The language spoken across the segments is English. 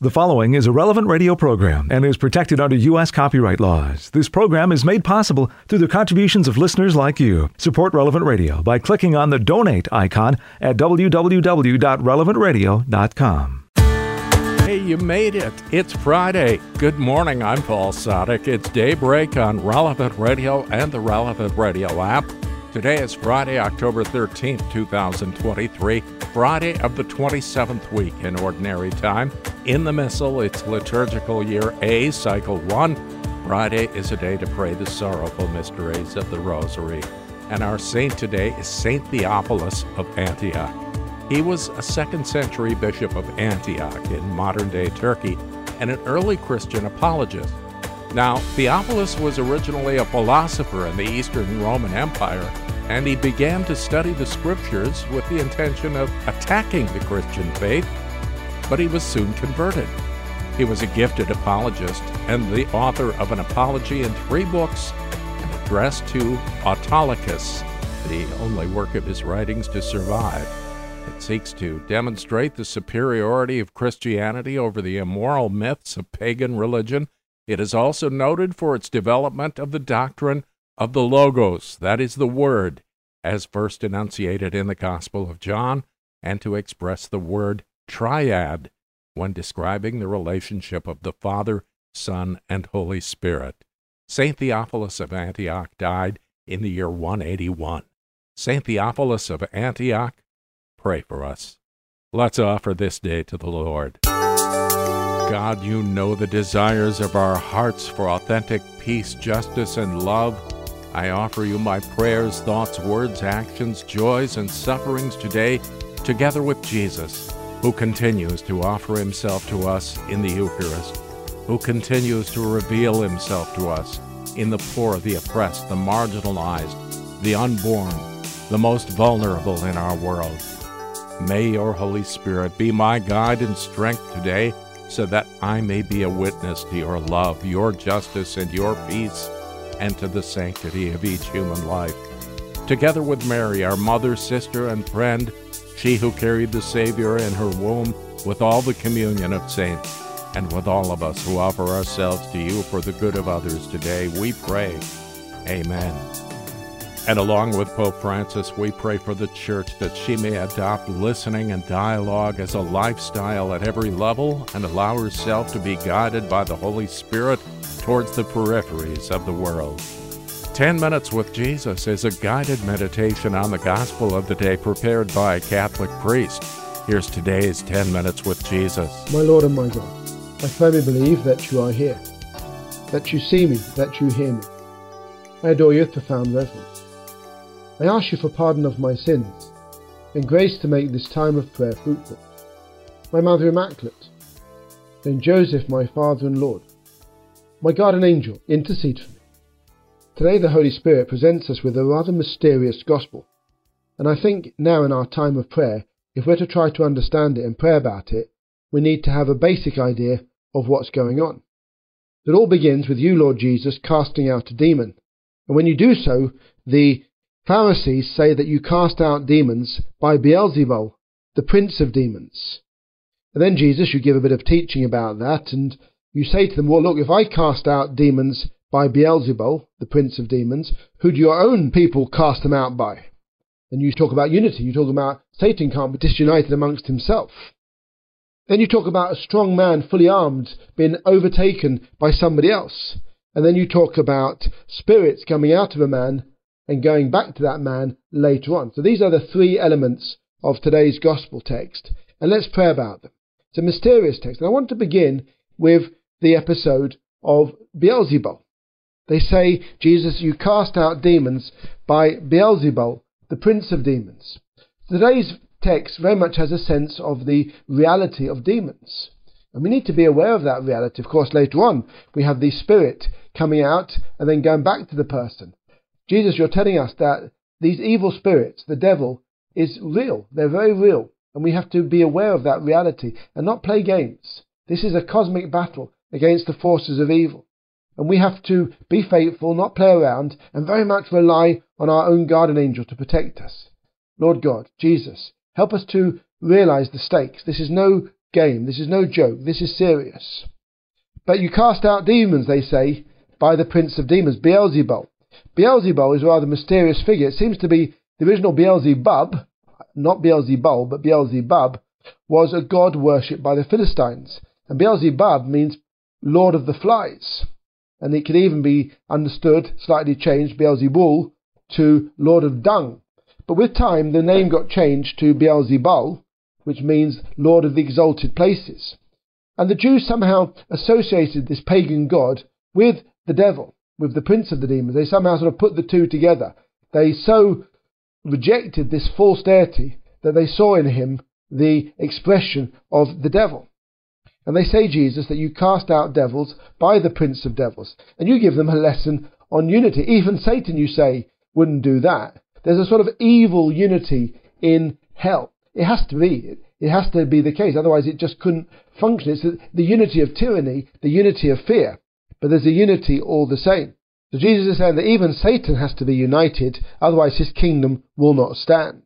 The following is a relevant radio program and is protected under U.S. copyright laws. This program is made possible through the contributions of listeners like you. Support Relevant Radio by clicking on the donate icon at www.relevantradio.com. Hey, you made it. It's Friday. Good morning. I'm Paul Sadek. It's daybreak on Relevant Radio and the Relevant Radio app. Today is Friday, October 13th, 2023, Friday of the 27th week in Ordinary Time. In the Missal, it's liturgical year A, cycle 1. Friday is a day to pray the sorrowful mysteries of the Rosary. And our saint today is Saint Theophilus of Antioch. He was a second century bishop of Antioch in modern day Turkey and an early Christian apologist. Now, Theophilus was originally a philosopher in the Eastern Roman Empire, and he began to study the scriptures with the intention of attacking the Christian faith, but he was soon converted. He was a gifted apologist and the author of an apology in three books, an address to Autolycus, the only work of his writings to survive. It seeks to demonstrate the superiority of Christianity over the immoral myths of pagan religion it is also noted for its development of the doctrine of the Logos, that is, the Word, as first enunciated in the Gospel of John, and to express the word triad when describing the relationship of the Father, Son, and Holy Spirit. St. Theophilus of Antioch died in the year 181. St. Theophilus of Antioch, pray for us. Let's offer this day to the Lord. God, you know the desires of our hearts for authentic peace, justice, and love. I offer you my prayers, thoughts, words, actions, joys, and sufferings today, together with Jesus, who continues to offer himself to us in the Eucharist, who continues to reveal himself to us in the poor, the oppressed, the marginalized, the unborn, the most vulnerable in our world. May your Holy Spirit be my guide and strength today so that I may be a witness to your love, your justice, and your peace, and to the sanctity of each human life. Together with Mary, our mother, sister, and friend, she who carried the Savior in her womb, with all the communion of saints, and with all of us who offer ourselves to you for the good of others today, we pray. Amen. And along with Pope Francis, we pray for the Church that she may adopt listening and dialogue as a lifestyle at every level and allow herself to be guided by the Holy Spirit towards the peripheries of the world. 10 Minutes with Jesus is a guided meditation on the gospel of the day prepared by a Catholic priest. Here's today's 10 Minutes with Jesus. My Lord and my God, I firmly believe that you are here, that you see me, that you hear me. I adore you with profound reverence. I ask you for pardon of my sins, and grace to make this time of prayer fruitful. My Mother Immaculate, Saint Joseph, my Father and Lord, my guardian angel, intercede for me. Today the Holy Spirit presents us with a rather mysterious gospel, and I think now in our time of prayer, if we're to try to understand it and pray about it, we need to have a basic idea of what's going on. It all begins with you, Lord Jesus, casting out a demon. And when you do so, the Pharisees say that you cast out demons by Beelzebul, the prince of demons. And then Jesus, you give a bit of teaching about that, and you say to them, well, look, if I cast out demons by Beelzebul, the prince of demons, who do your own people cast them out by? And you talk about unity. You talk about Satan can't be disunited amongst himself. Then you talk about a strong man, fully armed, being overtaken by somebody else. And then you talk about spirits coming out of a man and going back to that man later on. So these are the three elements of today's gospel text, and let's pray about them. It's a mysterious text, and I want to begin with the episode of Beelzebul. They say, Jesus, you cast out demons by Beelzebul, the prince of demons. Today's text very much has a sense of the reality of demons. And we need to be aware of that reality. Of course, later on, we have the spirit coming out and then going back to the person. Jesus, you're telling us that these evil spirits, the devil, is real. They're very real. And we have to be aware of that reality and not play games. This is a cosmic battle against the forces of evil. And we have to be faithful, not play around, and very much rely on our own guardian angel to protect us. Lord God, Jesus, help us to realize the stakes. This is no game. This is no joke. This is serious. But you cast out demons, they say, by the prince of demons, Beelzebul. Beelzebul is a rather mysterious figure. It seems to be the original Beelzebub, not Beelzebul, but Beelzebub, was a god worshipped by the Philistines. And Beelzebub means Lord of the Flies. And it could even be understood, slightly changed, Beelzebul, to Lord of Dung. But with time, the name got changed to Beelzebul, which means Lord of the Exalted Places. And the Jews somehow associated this pagan god with the devil, with the prince of the demons. They somehow sort of put the two together. They so rejected this false deity that they saw in him the expression of the devil. And they say, Jesus, that you cast out devils by the prince of devils. And you give them a lesson on unity. Even Satan, you say, wouldn't do that. There's a sort of evil unity in hell. It has to be. It has to be the case. Otherwise, it just couldn't function. It's the unity of tyranny, the unity of fear. But there's a unity all the same. So Jesus is saying that even Satan has to be united, otherwise his kingdom will not stand.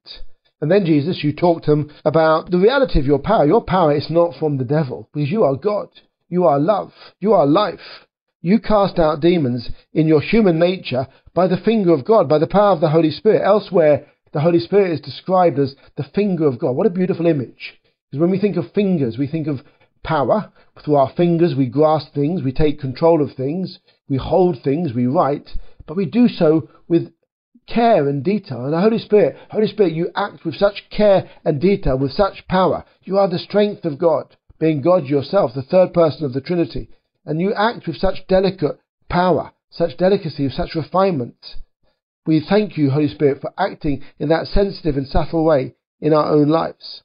And then Jesus, you talk to him about the reality of your power. Your power is not from the devil, because you are God. You are love. You are life. You cast out demons in your human nature by the finger of God, by the power of the Holy Spirit. Elsewhere, the Holy Spirit is described as the finger of God. What a beautiful image. Because when we think of fingers, we think of power. Through our fingers, we grasp things, we take control of things, we hold things, we write, but we do so with care and detail. And the Holy Spirit, Holy Spirit, you act with such care and detail, with such power. You are the strength of God, being God yourself, the third person of the Trinity. And you act with such delicate power, such delicacy, such refinement. We thank you, Holy Spirit, for acting in that sensitive and subtle way in our own lives.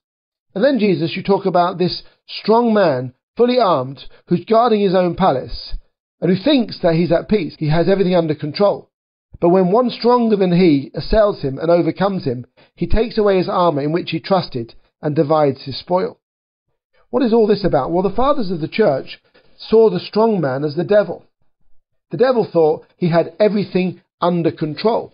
And then, Jesus, you talk about this strong man, fully armed, who's guarding his own palace, and who thinks that he's at peace. He has everything under control. But when one stronger than he assails him and overcomes him, he takes away his armour in which he trusted and divides his spoil. What is all this about? Well, the fathers of the church saw the strong man as the devil. The devil thought he had everything under control.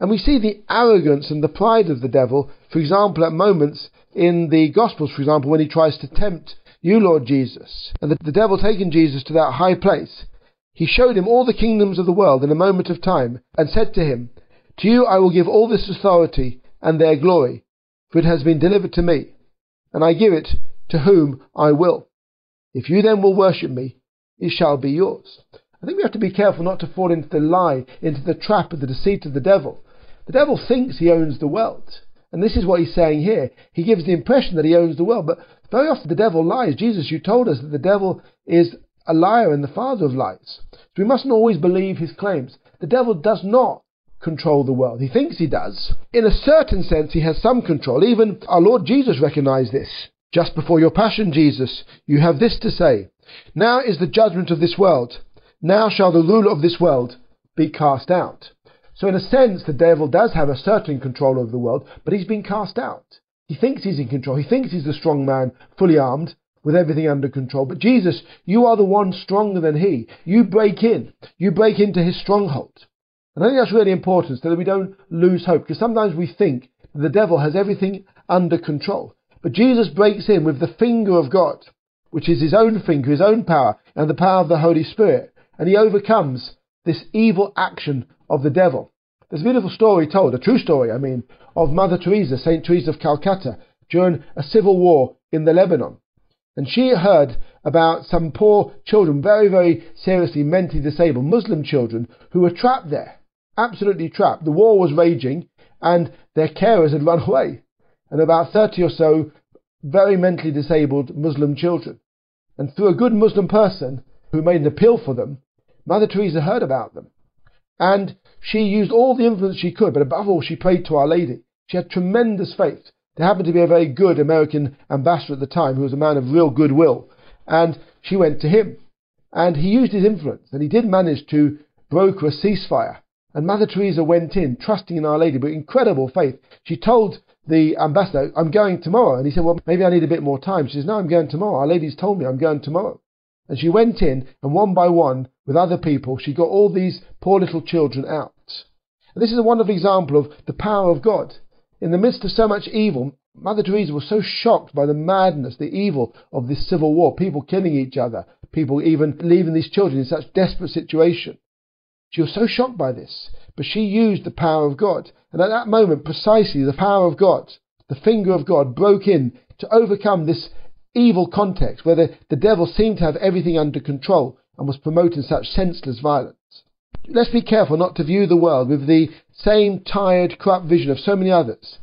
And we see the arrogance and the pride of the devil, for example, at moments in the Gospels, for example, when he tries to tempt you, Lord Jesus. And the, the devil taking Jesus to that high place, he showed him all the kingdoms of the world in a moment of time, and said to him, To you I will give all this authority and their glory, for it has been delivered to me, and I give it to whom I will. If you then will worship me, it shall be yours. I think we have to be careful not to fall into the lie, into the trap of the deceit of the devil. The devil thinks he owns the world. And this is what he's saying here. He gives the impression that he owns the world, but very often the devil lies. Jesus, you told us that the devil is a liar and the father of lies. So we mustn't always believe his claims. The devil does not control the world. He thinks he does. In a certain sense, he has some control. Even our Lord Jesus recognized this. Just before your passion, Jesus, you have this to say Now is the judgment of this world. Now shall the ruler of this world be cast out. So, in a sense, the devil does have a certain control over the world, but he's been cast out. He thinks he's in control. He thinks he's the strong man, fully armed, with everything under control. But Jesus, you are the one stronger than he. You break in. You break into his stronghold. And I think that's really important so that we don't lose hope, because sometimes we think the devil has everything under control. But Jesus breaks in with the finger of God, which is his own finger, his own power, and the power of the Holy Spirit. And he overcomes this evil action of the devil. There's a beautiful story told, a true story, I mean, of Mother Teresa, St. Teresa of Calcutta, during a civil war in the Lebanon. And she heard about some poor children, very, very seriously mentally disabled, Muslim children, who were trapped there. Absolutely trapped. The war was raging, and their carers had run away and about 30 or so very mentally disabled Muslim children. And through a good Muslim person who made an appeal for them, Mother Teresa heard about them. And she used all the influence she could, but above all, she prayed to Our Lady. She had tremendous faith. There happened to be a very good American ambassador at the time who was a man of real goodwill. And she went to him. And he used his influence, and he did manage to broker a ceasefire. And Mother Teresa went in, trusting in Our Lady, with incredible faith. She told the ambassador, I'm going tomorrow. And he said, Well, maybe I need a bit more time. She says, No, I'm going tomorrow. Our lady's told me I'm going tomorrow. And she went in, and one by one, with other people, she got all these poor little children out. And this is a wonderful example of the power of God. In the midst of so much evil, Mother Teresa was so shocked by the madness, the evil of this civil war, people killing each other, people even leaving these children in such desperate situation. She was so shocked by this, but she used the power of God. And at that moment, precisely the power of God, the finger of God, broke in to overcome this evil context where the, the devil seemed to have everything under control and was promoting such senseless violence. Let's be careful not to view the world with the same tired, corrupt vision of so many others.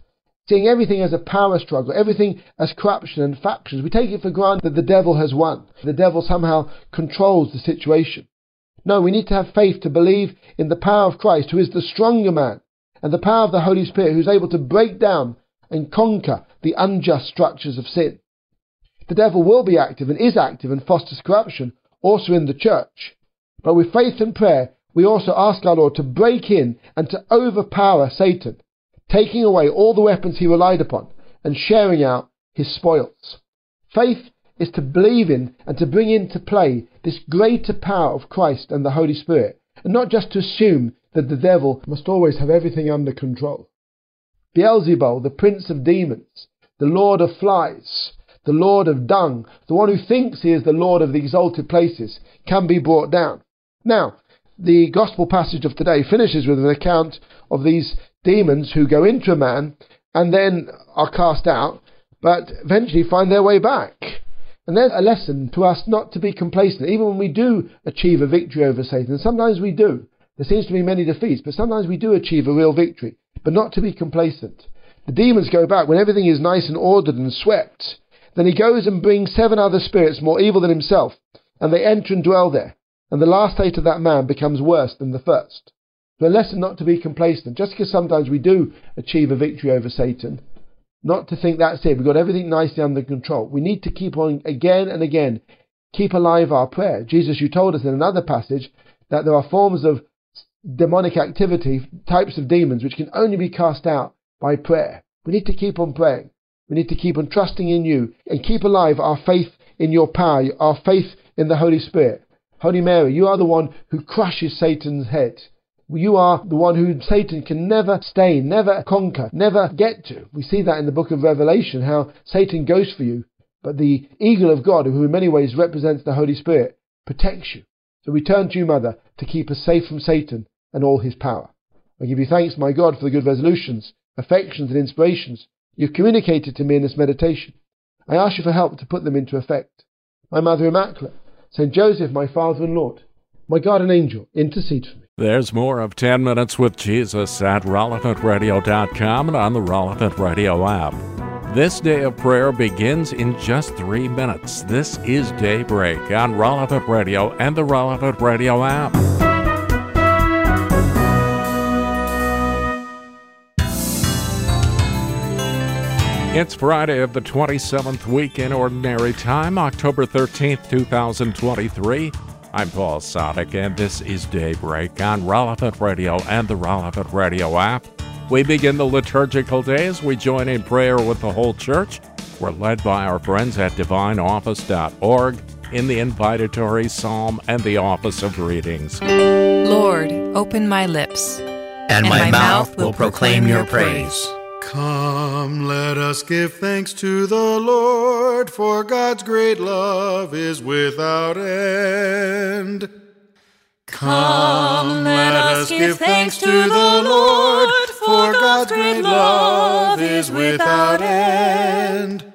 Seeing everything as a power struggle, everything as corruption and factions, we take it for granted that the devil has won. The devil somehow controls the situation. No, we need to have faith to believe in the power of Christ, who is the stronger man, and the power of the Holy Spirit, who is able to break down and conquer the unjust structures of sin. The devil will be active and is active and fosters corruption, also in the church. But with faith and prayer, we also ask our Lord to break in and to overpower Satan, taking away all the weapons he relied upon and sharing out his spoils. Faith is to believe in and to bring into play this greater power of Christ and the Holy Spirit, and not just to assume that the devil must always have everything under control. Beelzebul, the prince of demons, the lord of flies, the lord of dung, the one who thinks he is the lord of the exalted places, can be brought down. Now, the gospel passage of today finishes with an account of these demons who go into a man and then are cast out, but eventually find their way back. And there's a lesson to us not to be complacent, even when we do achieve a victory over Satan. Sometimes we do. There seems to be many defeats, but sometimes we do achieve a real victory, but not to be complacent. The demons go back when everything is nice and ordered and swept. Then he goes and brings seven other spirits more evil than himself, and they enter and dwell there and the last state of that man becomes worse than the first. The lesson not to be complacent, just because sometimes we do achieve a victory over Satan, not to think that's it, we've got everything nicely under control. We need to keep on again and again, keep alive our prayer. Jesus, you told us in another passage that there are forms of demonic activity, types of demons, which can only be cast out by prayer. We need to keep on praying. We need to keep on trusting in you and keep alive our faith in your power, our faith in the Holy Spirit. Holy Mary, you are the one who crushes Satan's head. You are the one who Satan can never stain, never conquer, never get to. We see that in the book of Revelation, how Satan goes for you, but the eagle of God, who in many ways represents the Holy Spirit, protects you. So we turn to you, Mother, to keep us safe from Satan and all his power. I give you thanks, my God, for the good resolutions, affections, and inspirations you've communicated to me in this meditation. I ask you for help to put them into effect. My Mother Immaculate, Saint Joseph, my Father and Lord, my guardian angel, intercede for me. There's more of 10 Minutes with Jesus at relevantradio.com and on the Relevant Radio app. This day of prayer begins in just three minutes. This is Daybreak on Relevant Radio and the Relevant Radio app. It's Friday of the 27th week in Ordinary Time, October 13th, 2023. I'm Paul Sadek, and this is Daybreak on Relevant Radio and the Relevant Radio app. We begin the liturgical day as we join in prayer with the whole church. We're led by our friends at divineoffice.org in the invitatory psalm and the office of readings. Lord, open my lips, and, and my, my, mouth will proclaim your praise. Come, let us give thanks to the Lord, for God's great love is without end. Come, let us give thanks to the Lord, for God's great love is without end.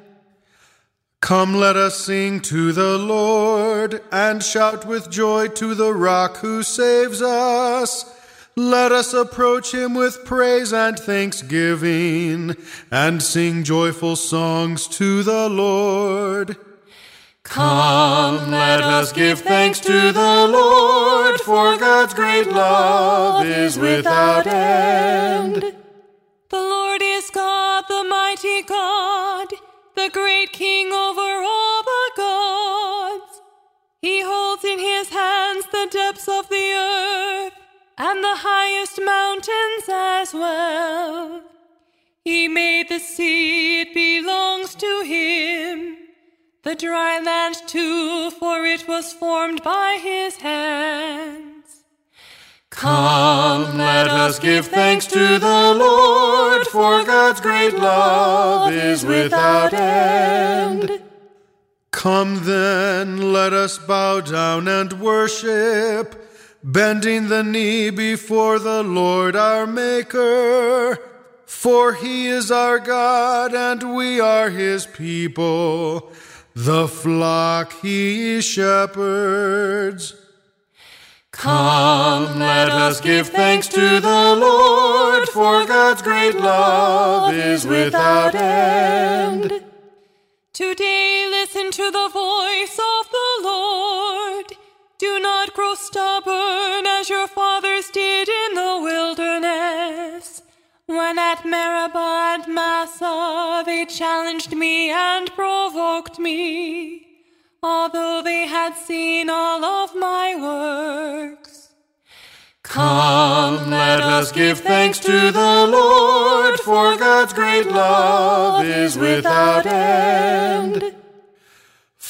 Come, let us sing to the Lord, and shout with joy to the rock who saves us. Let us approach him with praise and thanksgiving and sing joyful songs to the Lord. Come, let us give thanks to the Lord, for God's great love is without end. The Lord is God, the mighty God, the great King over all the and the highest mountains as well. He made the sea, it belongs to him. The dry land too, for it was formed by his hands. Come, let us give thanks to the Lord, for God's great love is without end. Come then, let us bow down and worship, bending the knee before the Lord our Maker. For he is our God, and we are his people, the flock he shepherds. Come, let us give thanks to the Lord, for God's great love is without end. Today listen to the voice of the Lord. Do not grow stubborn as your fathers did in the wilderness. When at Meribah and Massah they challenged me and provoked me although they had seen all of my works. Come, let us give thanks to the Lord, for God's great love is without end.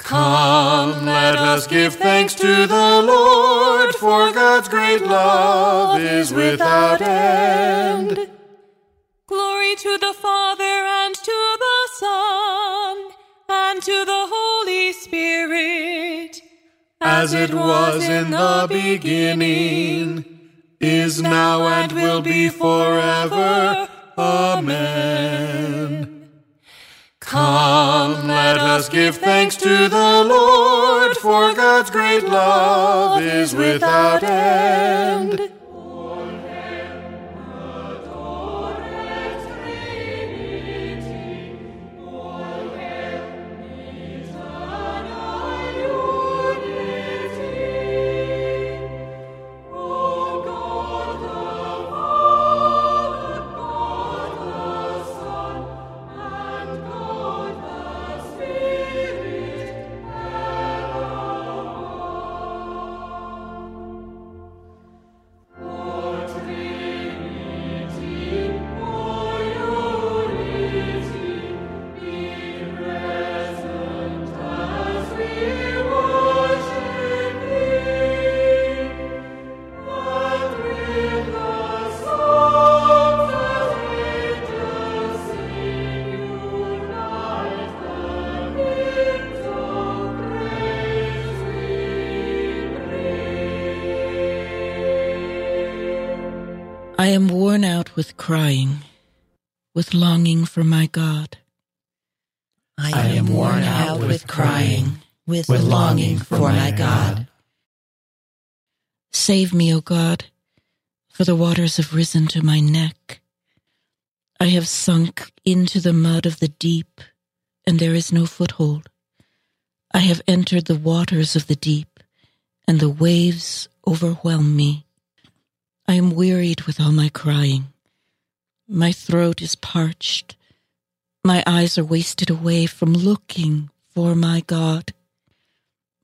Come, let us give thanks to the Lord, for God's great love is without end. Glory to the Father and to the Son and to the Holy Spirit, as it was in the beginning is now and will be forever. Amen. Come, let us give thanks to the Lord, for God's great love is without end. With crying, with longing for my God. I am worn out with crying, with longing for my God. Save me, O God, for the waters have risen to my neck. I have sunk into the mud of the deep, and there is no foothold. I have entered the waters of the deep, and the waves overwhelm me. I am wearied with all my crying. My throat is parched. My eyes are wasted away from looking for my God.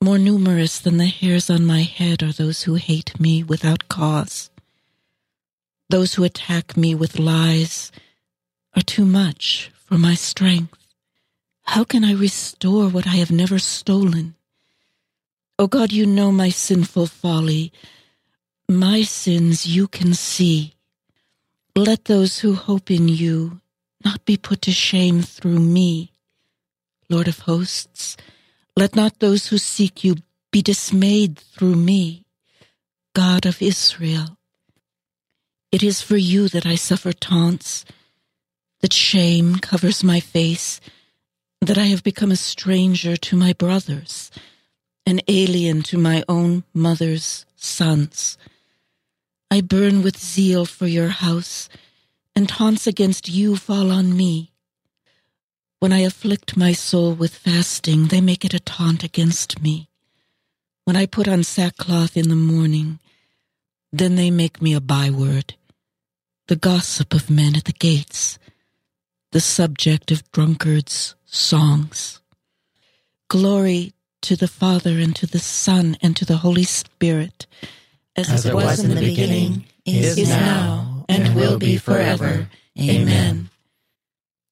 More numerous than the hairs on my head are those who hate me without cause. Those who attack me with lies are too much for my strength. How can I restore what I have never stolen? O oh God, you know my sinful folly. My sins you can see. Let those who hope in you not be put to shame through me. Lord of hosts, let not those who seek you be dismayed through me. God of Israel, it is for you that I suffer taunts, that shame covers my face, that I have become a stranger to my brothers, an alien to my own mother's sons. I burn with zeal for your house, and taunts against you fall on me. When I afflict my soul with fasting, they make it a taunt against me. When I put on sackcloth in the morning, then they make me a byword, the gossip of men at the gates, the subject of drunkards' songs. Glory to the Father and to the Son and to the Holy Spirit, as, as it was, was in the beginning, is, is now, and will be forever. Amen.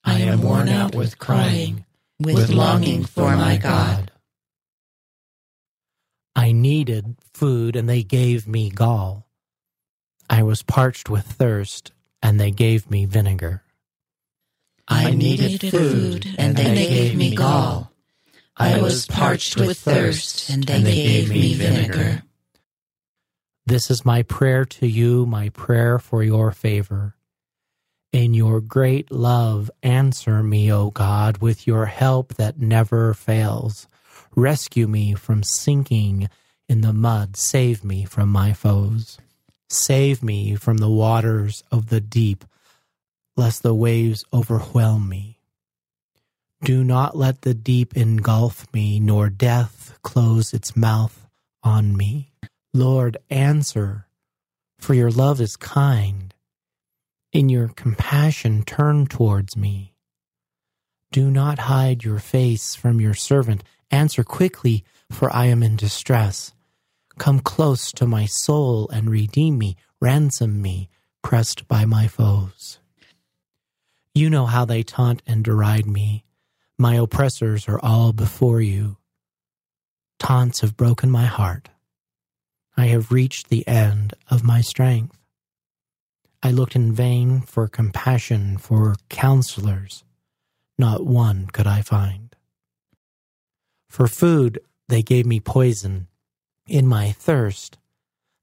I am worn out with crying, with longing for my God. I needed food, and they gave me gall. I was parched with thirst, and they gave me vinegar. I needed food, and they gave me gall. I was parched with thirst, and they gave me vinegar. This is my prayer to you, my prayer for your favor. In your great love, answer me, O God, with your help that never fails. Rescue me from sinking in the mud. Save me from my foes. Save me from the waters of the deep, lest the waves overwhelm me. Do not let the deep engulf me, nor death close its mouth on me. Lord, answer, for your love is kind. In your compassion, turn towards me. Do not hide your face from your servant. Answer quickly, for I am in distress. Come close to my soul and redeem me, ransom me, pressed by my foes. You know how they taunt and deride me. My oppressors are all before you. Taunts have broken my heart. I have reached the end of my strength. I looked in vain for compassion, for counselors. Not one could I find. For food, they gave me poison in my thirst,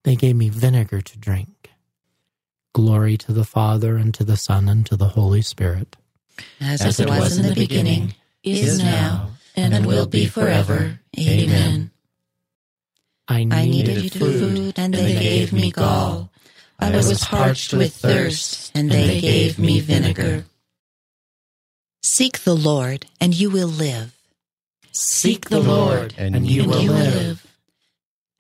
they gave me vinegar to drink. Glory to the Father, and to the Son, and to the Holy Spirit. As, As it, was, was in the beginning, is now, and, and will be forever. Amen. I needed, I needed food, and they gave me gall. I was parched with thirst, and they gave me vinegar. Seek the Lord, and you will live. Seek the Lord, and you will live.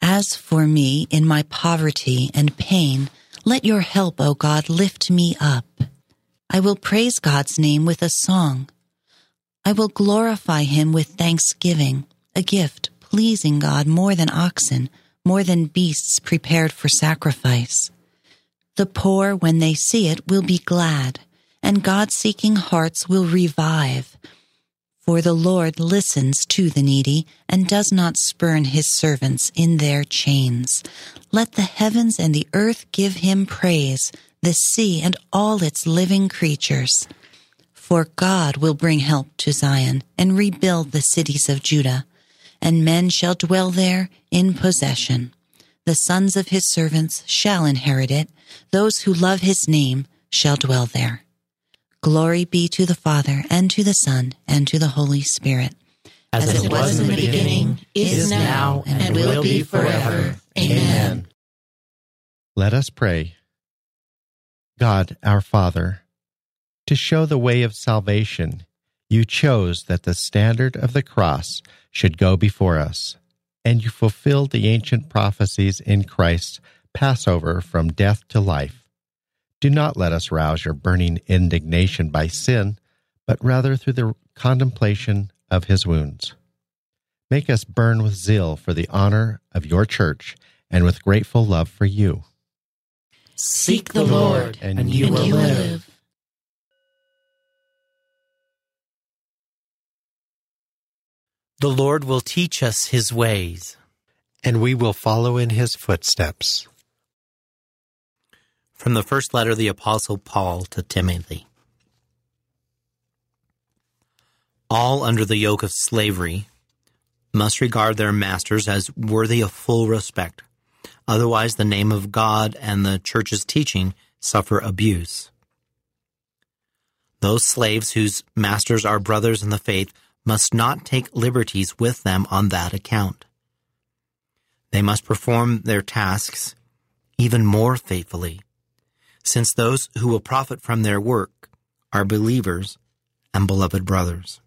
As for me, in my poverty and pain, let your help, O God, lift me up. I will praise God's name with a song. I will glorify him with thanksgiving, a gift pleasing God more than oxen, more than beasts prepared for sacrifice. The poor, when they see it, will be glad, and God seeking hearts will revive. For the Lord listens to the needy and does not spurn his servants in their chains. Let the heavens and the earth give him praise, the sea and all its living creatures. For God will bring help to Zion and rebuild the cities of Judah, and men shall dwell there in possession. The sons of his servants shall inherit it. Those who love his name shall dwell there. Glory be to the Father, and to the Son, and to the Holy Spirit. As, As it, was, in the beginning, is now, and, and will be forever. Amen. Let us pray. God, our Father, to show the way of salvation, you chose that the standard of the cross should go before us, and you fulfilled the ancient prophecies in Christ's Passover from death to life. Do not let us rouse your burning indignation by sin, but rather through the contemplation of his wounds. Make us burn with zeal for the honor of your church and with grateful love for you. Seek the Lord, and, and you, will, live. The Lord will teach us his ways, and we will follow in his footsteps. From the first letter of the Apostle Paul to Timothy. All under the yoke of slavery must regard their masters as worthy of full respect. Otherwise, the name of God and the church's teaching suffer abuse. Those slaves whose masters are brothers in the faith must not take liberties with them on that account. They must perform their tasks even more faithfully since those who will profit from their work are believers and beloved brothers.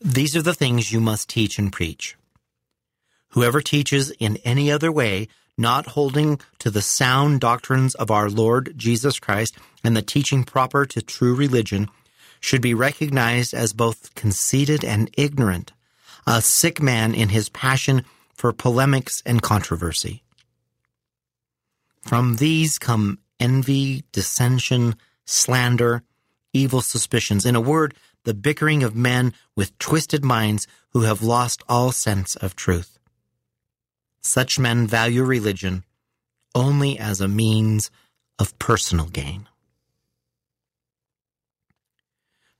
These are the things you must teach and preach. Whoever teaches in any other way, not holding to the sound doctrines of our Lord Jesus Christ and the teaching proper to true religion, should be recognized as both conceited and ignorant, a sick man in his passion for polemics and controversy. From these come envy, dissension, slander, evil suspicions. In a word, the bickering of men with twisted minds who have lost all sense of truth. Such men value religion only as a means of personal gain.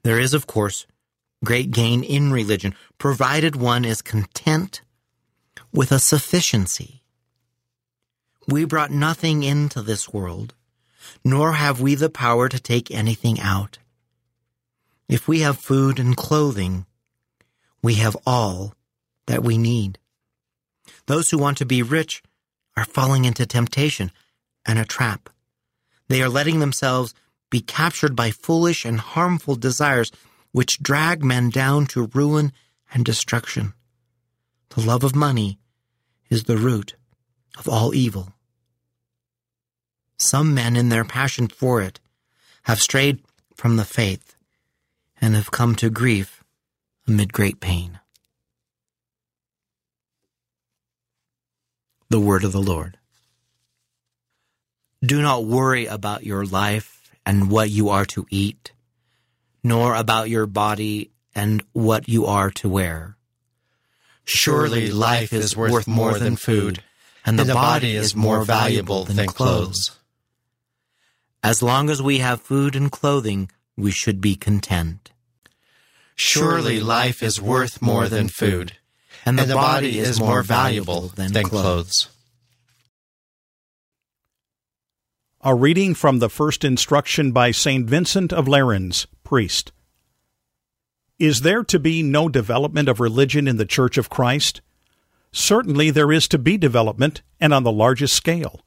There is, of course, great gain in religion, provided one is content with a sufficiency. We brought nothing into this world, nor have we the power to take anything out. If we have food and clothing, we have all that we need. Those who want to be rich are falling into temptation and a trap. They are letting themselves be captured by foolish and harmful desires which drag men down to ruin and destruction. The love of money is the root of all evil. Some men, in their passion for it, have strayed from the faith and have come to grief amid great pain. The Word of the Lord. Do not worry about your life and what you are to eat, nor about your body and what you are to wear. Surely life is worth more than food, and the body is more valuable than clothes. As long as we have food and clothing, we should be content. Surely life is worth more than food, and the, body is more valuable than, clothes. A reading from the first instruction by St. Vincent of Lerins, priest. Is there to be no development of religion in the Church of Christ? Certainly there is to be development, and on the largest scale.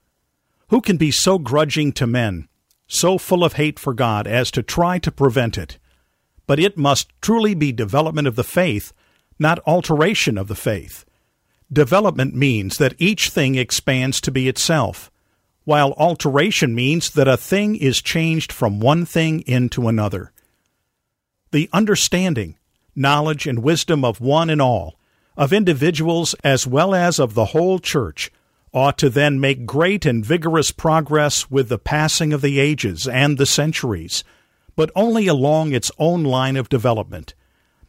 Who can be so grudging to men, so full of hate for God, as to try to prevent it? but it must truly be development of the faith, not alteration of the faith. Development means that each thing expands to be itself, while alteration means that a thing is changed from one thing into another. The understanding, knowledge, and wisdom of one and all, of individuals as well as of the whole church, ought to then make great and vigorous progress with the passing of the ages and the centuries but only along its own line of development,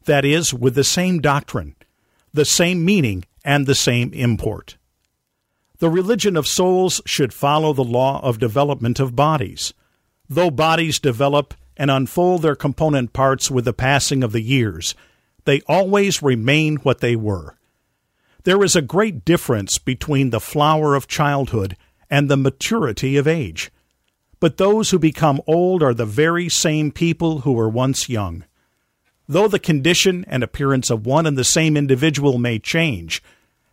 that is, with the same doctrine, the same meaning, and the same import. The religion of souls should follow the law of development of bodies. Though bodies develop and unfold their component parts with the passing of the years, they always remain what they were. There is a great difference between the flower of childhood and the maturity of age. But those who become old are the very same people who were once young. Though the condition and appearance of one and the same individual may change,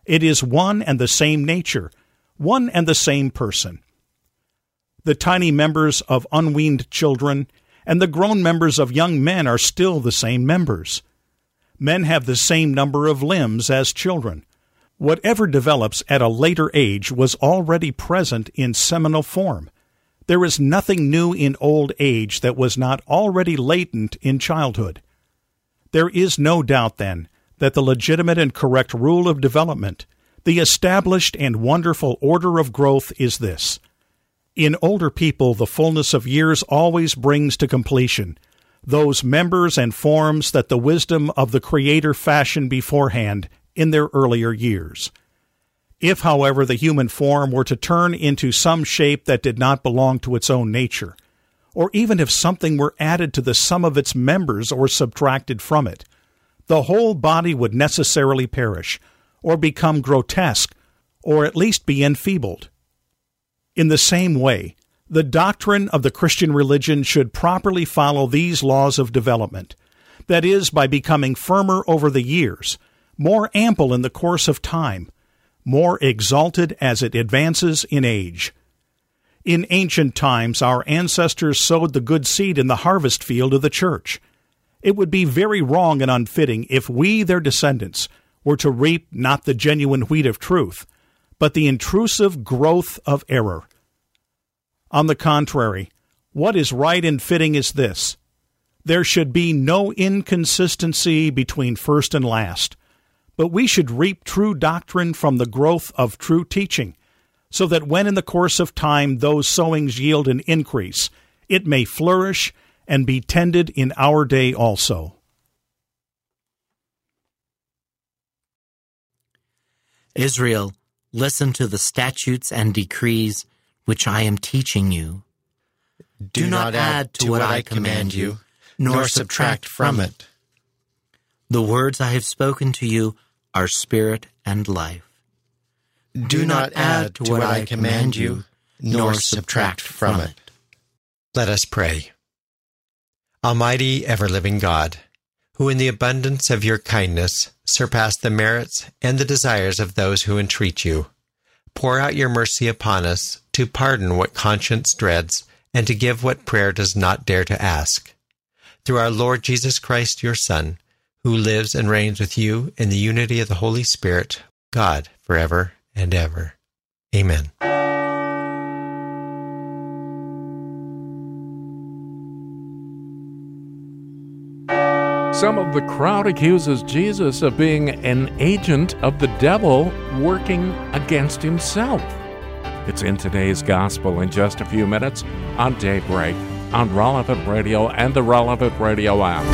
it is one and the same nature, one and the same person. The tiny members of unweaned children and the grown members of young men are still the same members. Men have the same number of limbs as children. Whatever develops at a later age was already present in seminal form there is nothing new in old age that was not already latent in childhood. There is no doubt, then, that the legitimate and correct rule of development, the established and wonderful order of growth, is this. In older people, the fullness of years always brings to completion those members and forms that the wisdom of the Creator fashioned beforehand in their earlier years. If, however, the human form were to turn into some shape that did not belong to its own nature, or even if something were added to the sum of its members or subtracted from it, the whole body would necessarily perish, or become grotesque, or at least be enfeebled. In the same way, the doctrine of the Christian religion should properly follow these laws of development, that is, by becoming firmer over the years, more ample in the course of time, more exalted as it advances in age. In ancient times, our ancestors sowed the good seed in the harvest field of the church. It would be very wrong and unfitting if we, their descendants, were to reap not the genuine wheat of truth, but the intrusive growth of error. On the contrary, what is right and fitting is this There should be no inconsistency between first and last, but we should reap true doctrine from the growth of true teaching, so that when in the course of time those sowings yield an increase, it may flourish and be tended in our day also. Israel, listen to the statutes and decrees which I am teaching you. Do, Do not, not add to what I command you, nor subtract from it. The words I have spoken to you are spirit and life. Do not add to what I command you, nor subtract from it. Let us pray. Almighty, ever living God, who in the abundance of your kindness surpass the merits and the desires of those who entreat you, pour out your mercy upon us to pardon what conscience dreads and to give what prayer does not dare to ask. Through our Lord Jesus Christ, your Son, who lives and reigns with you in the unity of the Holy Spirit, God, forever and ever. Amen. Some of the crowd accuses Jesus of being an agent of the devil working against himself. It's in today's gospel in just a few minutes on Daybreak on Relevant Radio and the Relevant Radio app.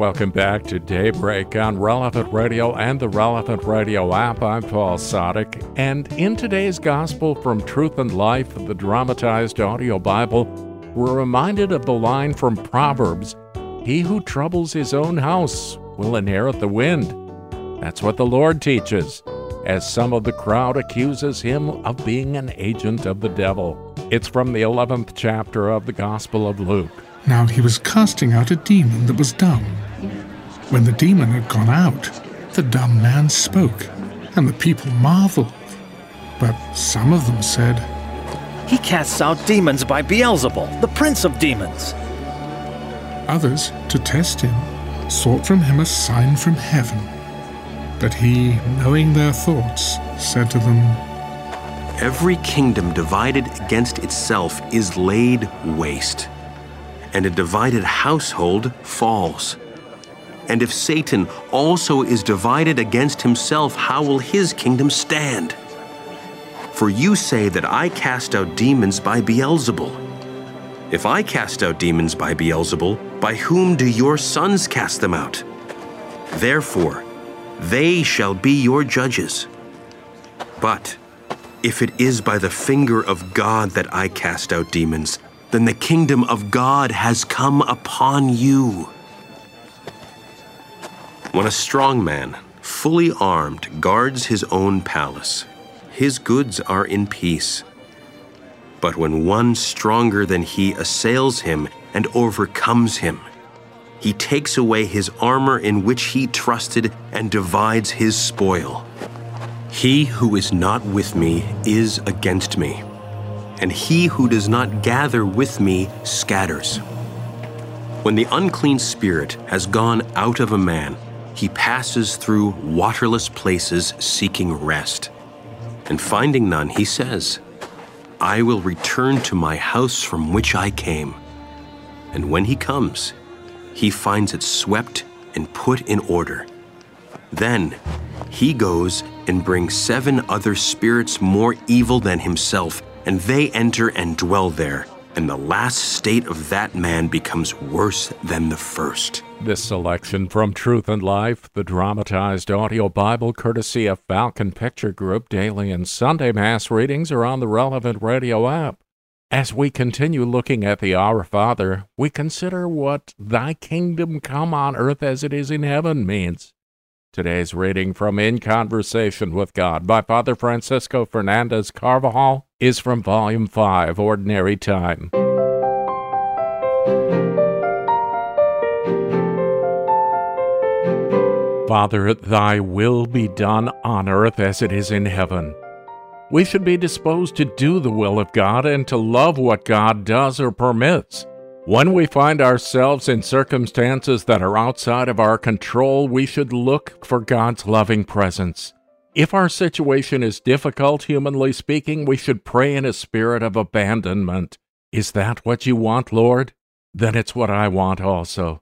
Welcome back to Daybreak on Relevant Radio and the Relevant Radio app. I'm Paul Sadek, and in today's Gospel from Truth and Life, the dramatized audio Bible, we're reminded of the line from Proverbs He who troubles his own house will inherit the wind. That's what the Lord teaches, as some of the crowd accuses him of being an agent of the devil. It's from the 11th chapter of the Gospel of Luke. Now he was casting out a demon that was dumb. When the demon had gone out, the dumb man spoke, and the people marveled. But some of them said, he casts out demons by Beelzebul, the prince of demons. Others, to test him, sought from him a sign from heaven. But he, knowing their thoughts, said to them, Every kingdom divided against itself is laid waste, and a divided household falls. And if Satan also is divided against himself, how will his kingdom stand? For you say that I cast out demons by Beelzebul. If I cast out demons by Beelzebul, by whom do your sons cast them out? Therefore, they shall be your judges. But if it is by the finger of God that I cast out demons, then the kingdom of God has come upon you. When a strong man, fully armed, guards his own palace, his goods are in peace. But when one stronger than he assails him and overcomes him, he takes away his armor in which he trusted and divides his spoil. He who is not with me is against me, and he who does not gather with me scatters. When the unclean spirit has gone out of a man, he passes through waterless places seeking rest and finding none, he says, I will return to my house from which I came. And when he comes, he finds it swept and put in order. Then he goes and brings seven other spirits more evil than himself, and they enter and dwell there and the last state of that man becomes worse than the first. This selection from Truth and Life, the dramatized audio Bible courtesy of Falcon Picture Group, daily and Sunday Mass readings are on the relevant radio app. As we continue looking at the Our Father, we consider what Thy kingdom come on earth as it is in heaven means. Today's reading from In Conversation with God by Father Francisco Fernandez Carvajal is from Volume 5, Ordinary Time. Father, thy will be done on earth as it is in heaven. We should be disposed to do the will of God and to love what God does or permits. When we find ourselves in circumstances that are outside of our control, we should look for God's loving presence. If our situation is difficult, humanly speaking, we should pray in a spirit of abandonment. Is that what you want, Lord? Then it's what I want also.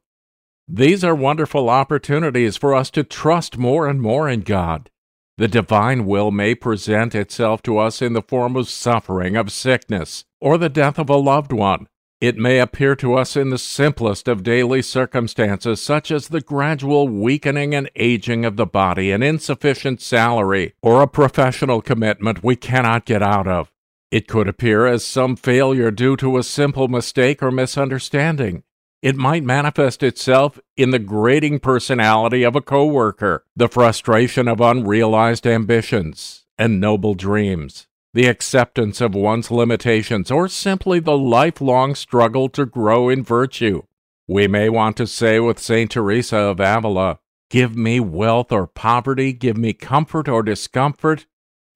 These are wonderful opportunities for us to trust more and more in God. The divine will may present itself to us in the form of suffering, of sickness, or the death of a loved one. It may appear to us in the simplest of daily circumstances, such as the gradual weakening and aging of the body, an insufficient salary, or a professional commitment we cannot get out of. It could appear as some failure due to a simple mistake or misunderstanding. It might manifest itself in the grating personality of a coworker, the frustration of unrealized ambitions and noble dreams the acceptance of one's limitations, or simply the lifelong struggle to grow in virtue. We may want to say with St. Teresa of Avila, Give me wealth or poverty, give me comfort or discomfort,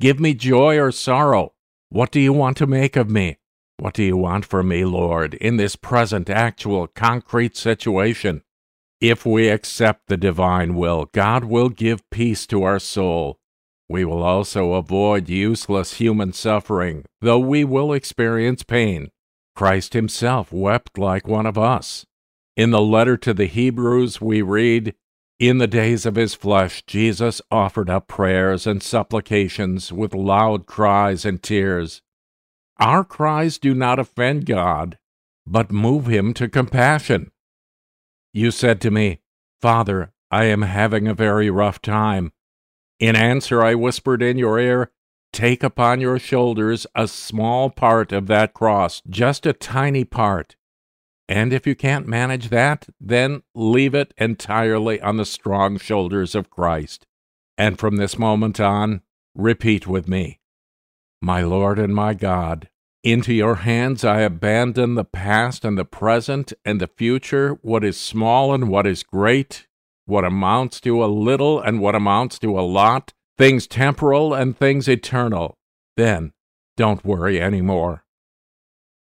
give me joy or sorrow. What do you want to make of me? What do you want from me, Lord, in this present, actual, concrete situation? If we accept the divine will, God will give peace to our soul we will also avoid useless human suffering, though we will experience pain. Christ himself wept like one of us. In the letter to the Hebrews, we read, In the days of his flesh, Jesus offered up prayers and supplications with loud cries and tears. Our cries do not offend God, but move him to compassion. You said to me, Father, I am having a very rough time. In answer, I whispered in your ear, Take upon your shoulders a small part of that cross, just a tiny part. And if you can't manage that, then leave it entirely on the strong shoulders of Christ. And from this moment on, repeat with me My Lord and my God, into your hands I abandon the past and the present and the future, what is small and what is great, what amounts to a little and what amounts to a lot, things temporal and things eternal. Then don't worry any more.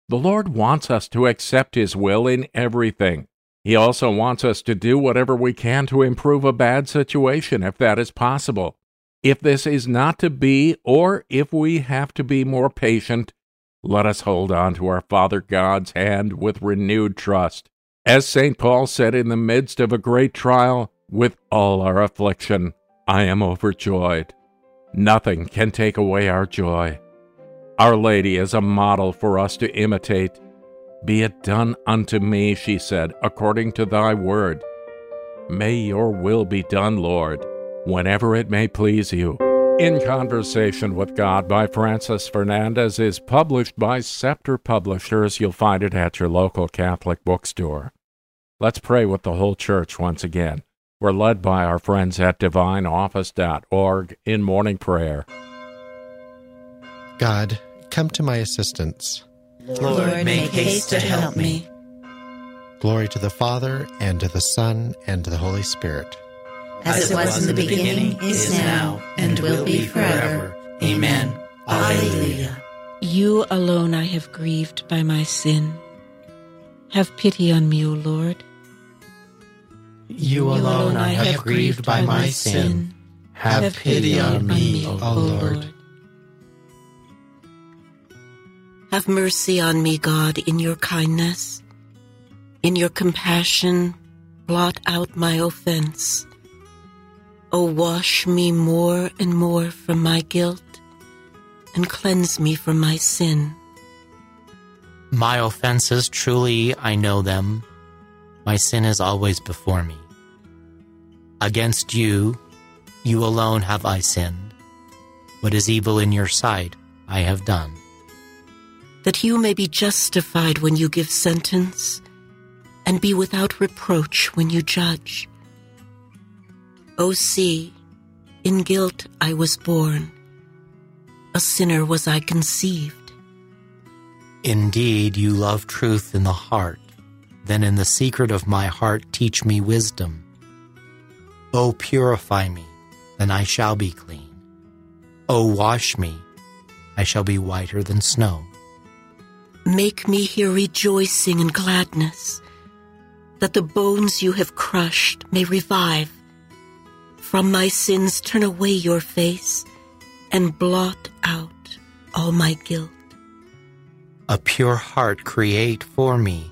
The Lord wants us to accept His will in everything. He also wants us to do whatever we can to improve a bad situation if that is possible. If this is not to be, or if we have to be more patient, let us hold on to our Father God's hand with renewed trust. As St. Paul said in the midst of a great trial, with all our affliction, I am overjoyed. Nothing can take away our joy. Our Lady is a model for us to imitate. Be it done unto me, she said, according to thy word. May your will be done, Lord, whenever it may please you. In Conversation with God by Francis Fernandez is published by Scepter Publishers. You'll find it at your local Catholic bookstore. Let's pray with the whole church once again. We're led by our friends at divineoffice.org in morning prayer. God, come to my assistance. Lord, make haste to help me. Glory to the Father, and to the Son, and to the Holy Spirit. As it was in the beginning, is now, and will be forever. Amen. Alleluia. You alone I have grieved by my sin. Have pity on me, O Lord. You alone I have grieved by my sin. Have pity on me, O Lord. Have mercy on me, God, in your kindness. In your compassion, blot out my offense. O wash me more and more from my guilt, and cleanse me from my sin. My offenses, truly I know them. My sin is always before me. Against you, you alone have I sinned. What is evil in your sight, I have done. That you may be justified when you give sentence, and be without reproach when you judge. O see, in guilt I was born, a sinner was I conceived. Indeed, you love truth in the heart. Then in the secret of my heart teach me wisdom. O purify me, then I shall be clean. O wash me, I shall be whiter than snow. Make me hear rejoicing and gladness, that the bones you have crushed may revive. From my sins turn away your face and blot out all my guilt. A pure heart create for me,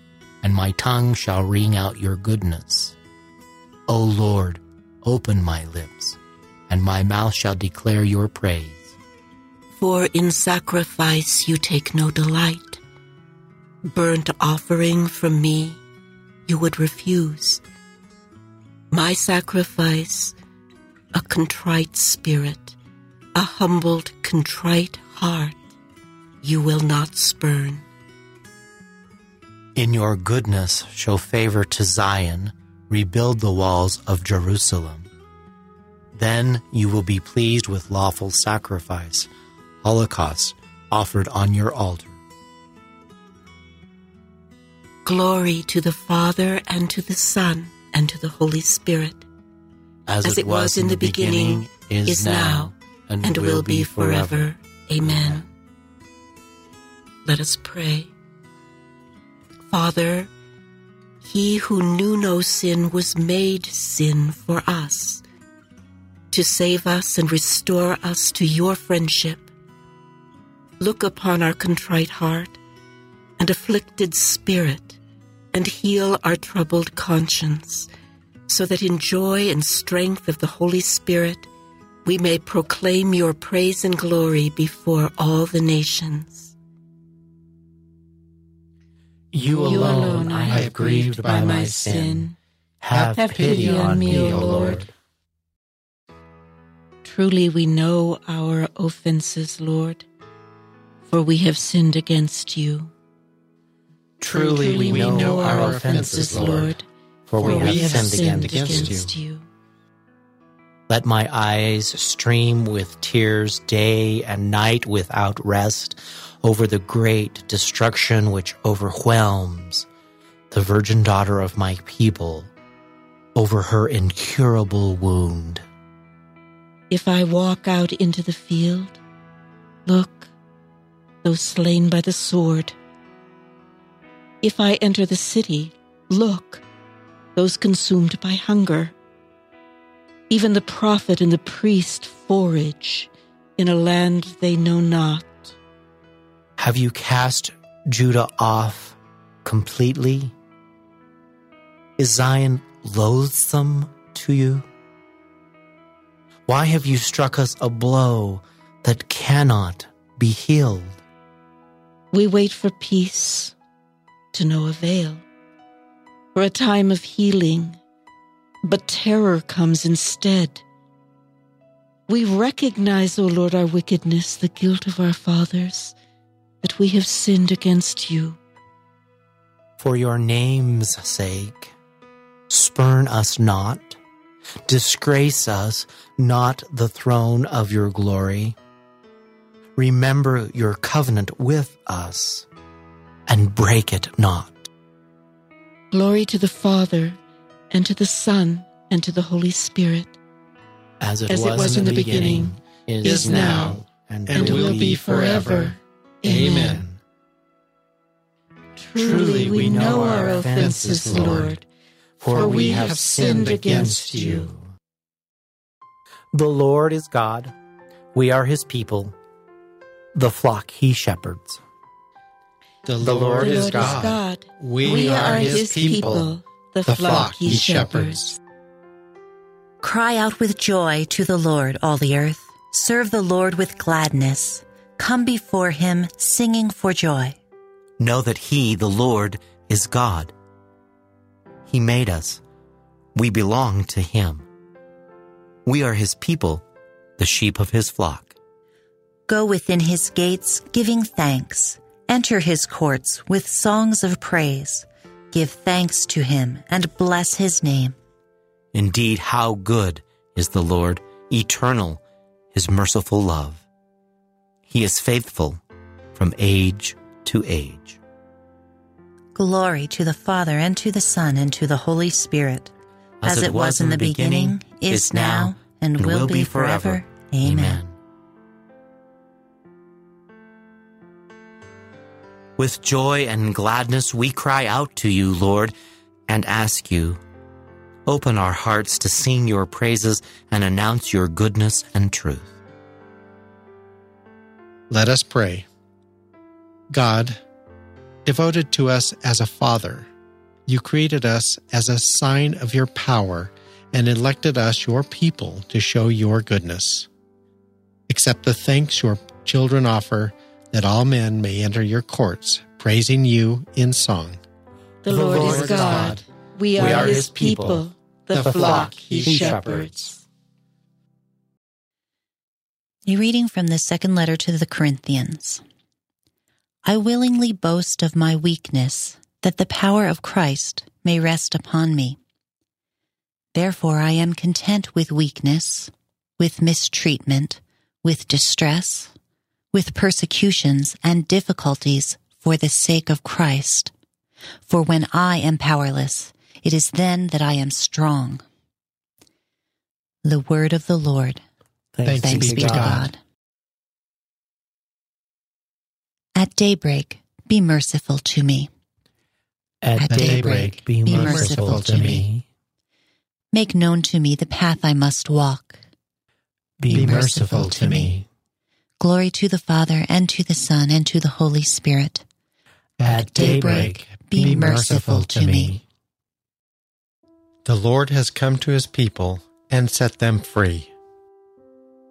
and my tongue shall ring out your goodness. O Lord, open my lips, and my mouth shall declare your praise. For in sacrifice you take no delight. Burnt offering from me you would refuse. My sacrifice, a contrite spirit, a humbled, contrite heart, you will not spurn. In your goodness show favor to Zion, rebuild the walls of Jerusalem. Then you will be pleased with lawful sacrifice, holocaust offered on your altar. Glory to the Father, and to the Son, and to the Holy Spirit. As, As it was in the beginning, is now, and will be forever. Amen. Let us pray. Father, he who knew no sin was made sin for us, to save us and restore us to your friendship. Look upon our contrite heart and afflicted spirit, and heal our troubled conscience, so that in joy and strength of the Holy Spirit we may proclaim your praise and glory before all the nations. You alone I have grieved by my sin. Have pity on me, O Lord. Truly we know our offenses, Lord, for we have sinned against you. Truly we know our offenses, Lord, for we have sinned against you. Let my eyes stream with tears day and night without rest over the great destruction which overwhelms the virgin daughter of my people, over her incurable wound. If I walk out into the field, look, those slain by the sword. If I enter the city, look, those consumed by hunger. Even the prophet and the priest forage in a land they know not. Have you cast Judah off completely? Is Zion loathsome to you? Why have you struck us a blow that cannot be healed? We wait for peace to no avail, for a time of healing, but terror comes instead. We recognize, O Lord, our wickedness, the guilt of our fathers, that we have sinned against you. For your name's sake, spurn us not, disgrace us not the throne of your glory. Remember your covenant with us and break it not. Glory to the Father, and to the Son, and to the Holy Spirit. As it, As was, it was in the beginning, is now, and, and will be forever. Amen. Truly we know our offenses, Lord, for we have sinned against you. The Lord is God. We are his people, the flock he shepherds. The The Lord Lord is is God. God. We, We are are his his people, people, the the flock flock he he shepherds. shepherds. Cry out with joy to the Lord, all the earth. Serve the Lord with gladness. Come before him singing for joy. Know that he, the Lord, is God. He made us. We belong to him. We are his people, the sheep of his flock. Go within his gates giving thanks. Enter his courts with songs of praise. Give thanks to him and bless his name. Indeed, how good is the Lord! Eternal His merciful love. He is faithful from age to age. Glory to the Father, and to the Son, and to the Holy Spirit, as, it was in the beginning, is now, and will be forever. Amen. With joy and gladness we cry out to you, Lord, and ask you, open our hearts to sing your praises and announce your goodness and truth. Let us pray. God, devoted to us as a father, you created us as a sign of your power and elected us your people to show your goodness. Accept the thanks your children offer that all men may enter your courts, praising you in song. The Lord is God. We are his people, the flock he shepherds. A reading from the second letter to the Corinthians. I willingly boast of my weakness, that the power of Christ may rest upon me. Therefore I am content with weakness, with mistreatment, with distress, with persecutions and difficulties for the sake of Christ. For when I am powerless, it is then that I am strong. The word of the Lord. Thanks, Thanks be to God. At daybreak, be merciful to me. At, daybreak, be, merciful, to me. Make known to me the path I must walk. Be, merciful to me. Glory to the Father, and to the Son, and to the Holy Spirit. At daybreak, be merciful to me. The Lord has come to his people and set them free.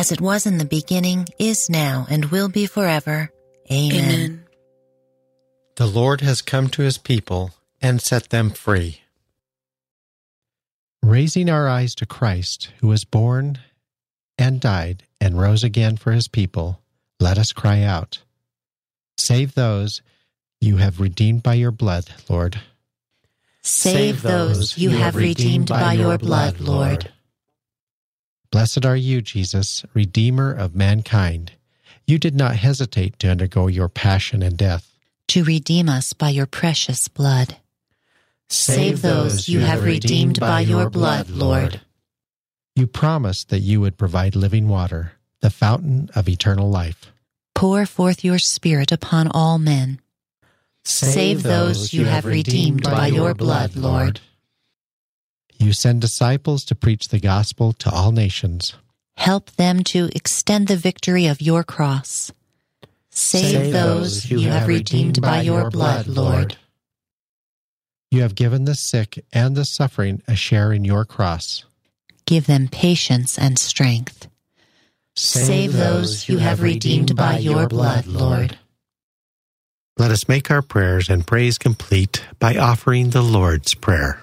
As it was in the beginning, is now, and will be forever. Amen. Amen. The Lord has come to his people and set them free. Raising our eyes to Christ, who was born and died and rose again for his people, let us cry out Save those you have redeemed by your blood, Lord. Save those you have redeemed by your blood, Lord. Blessed are you, Jesus, Redeemer of mankind. You did not hesitate to undergo your passion and death. To redeem us by your precious blood. Save those you have redeemed by your blood, Lord. You promised that you would provide living water, the fountain of eternal life. Pour forth your Spirit upon all men. Save those you have redeemed by your blood, Lord. You send disciples to preach the gospel to all nations. Help them to extend the victory of your cross. Save, those you have redeemed by your blood, Lord. You have given the sick and the suffering a share in your cross. Give them patience and strength. Save those you have redeemed by your blood, Lord. Let us make our prayers and praise complete by offering the Lord's Prayer.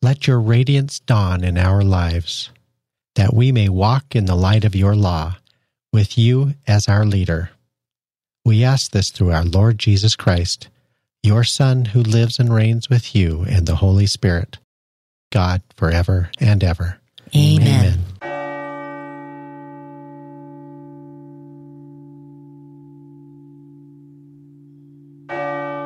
let your radiance dawn in our lives, that we may walk in the light of your law, with you as our leader. We ask this through our Lord Jesus Christ, your Son, who lives and reigns with you and the Holy Spirit, God forever and ever. Amen.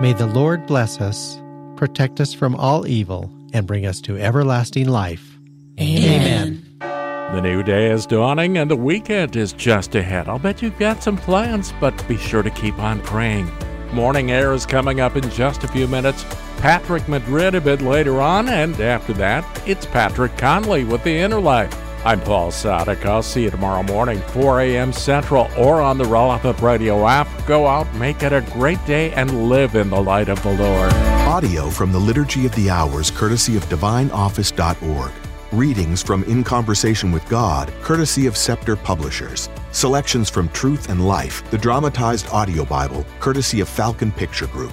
May the Lord bless us, protect us from all evil, and bring us to everlasting life. Amen. The new day is dawning and the weekend is just ahead. I'll bet you've got some plans, but be sure to keep on praying. Morning Air is coming up in just a few minutes. Patrick Madrid a bit later on, and after that, it's Patrick Conley with the Inner Life. I'm Paul Sadek. I'll see you tomorrow morning, 4 a.m. Central, or on the Relevant Radio app. Go out, make it a great day, and live in the light of the Lord. Audio from the Liturgy of the Hours, courtesy of DivineOffice.org. Readings from In Conversation with God, courtesy of Scepter Publishers. Selections from Truth and Life, the dramatized audio Bible, courtesy of Falcon Picture Group.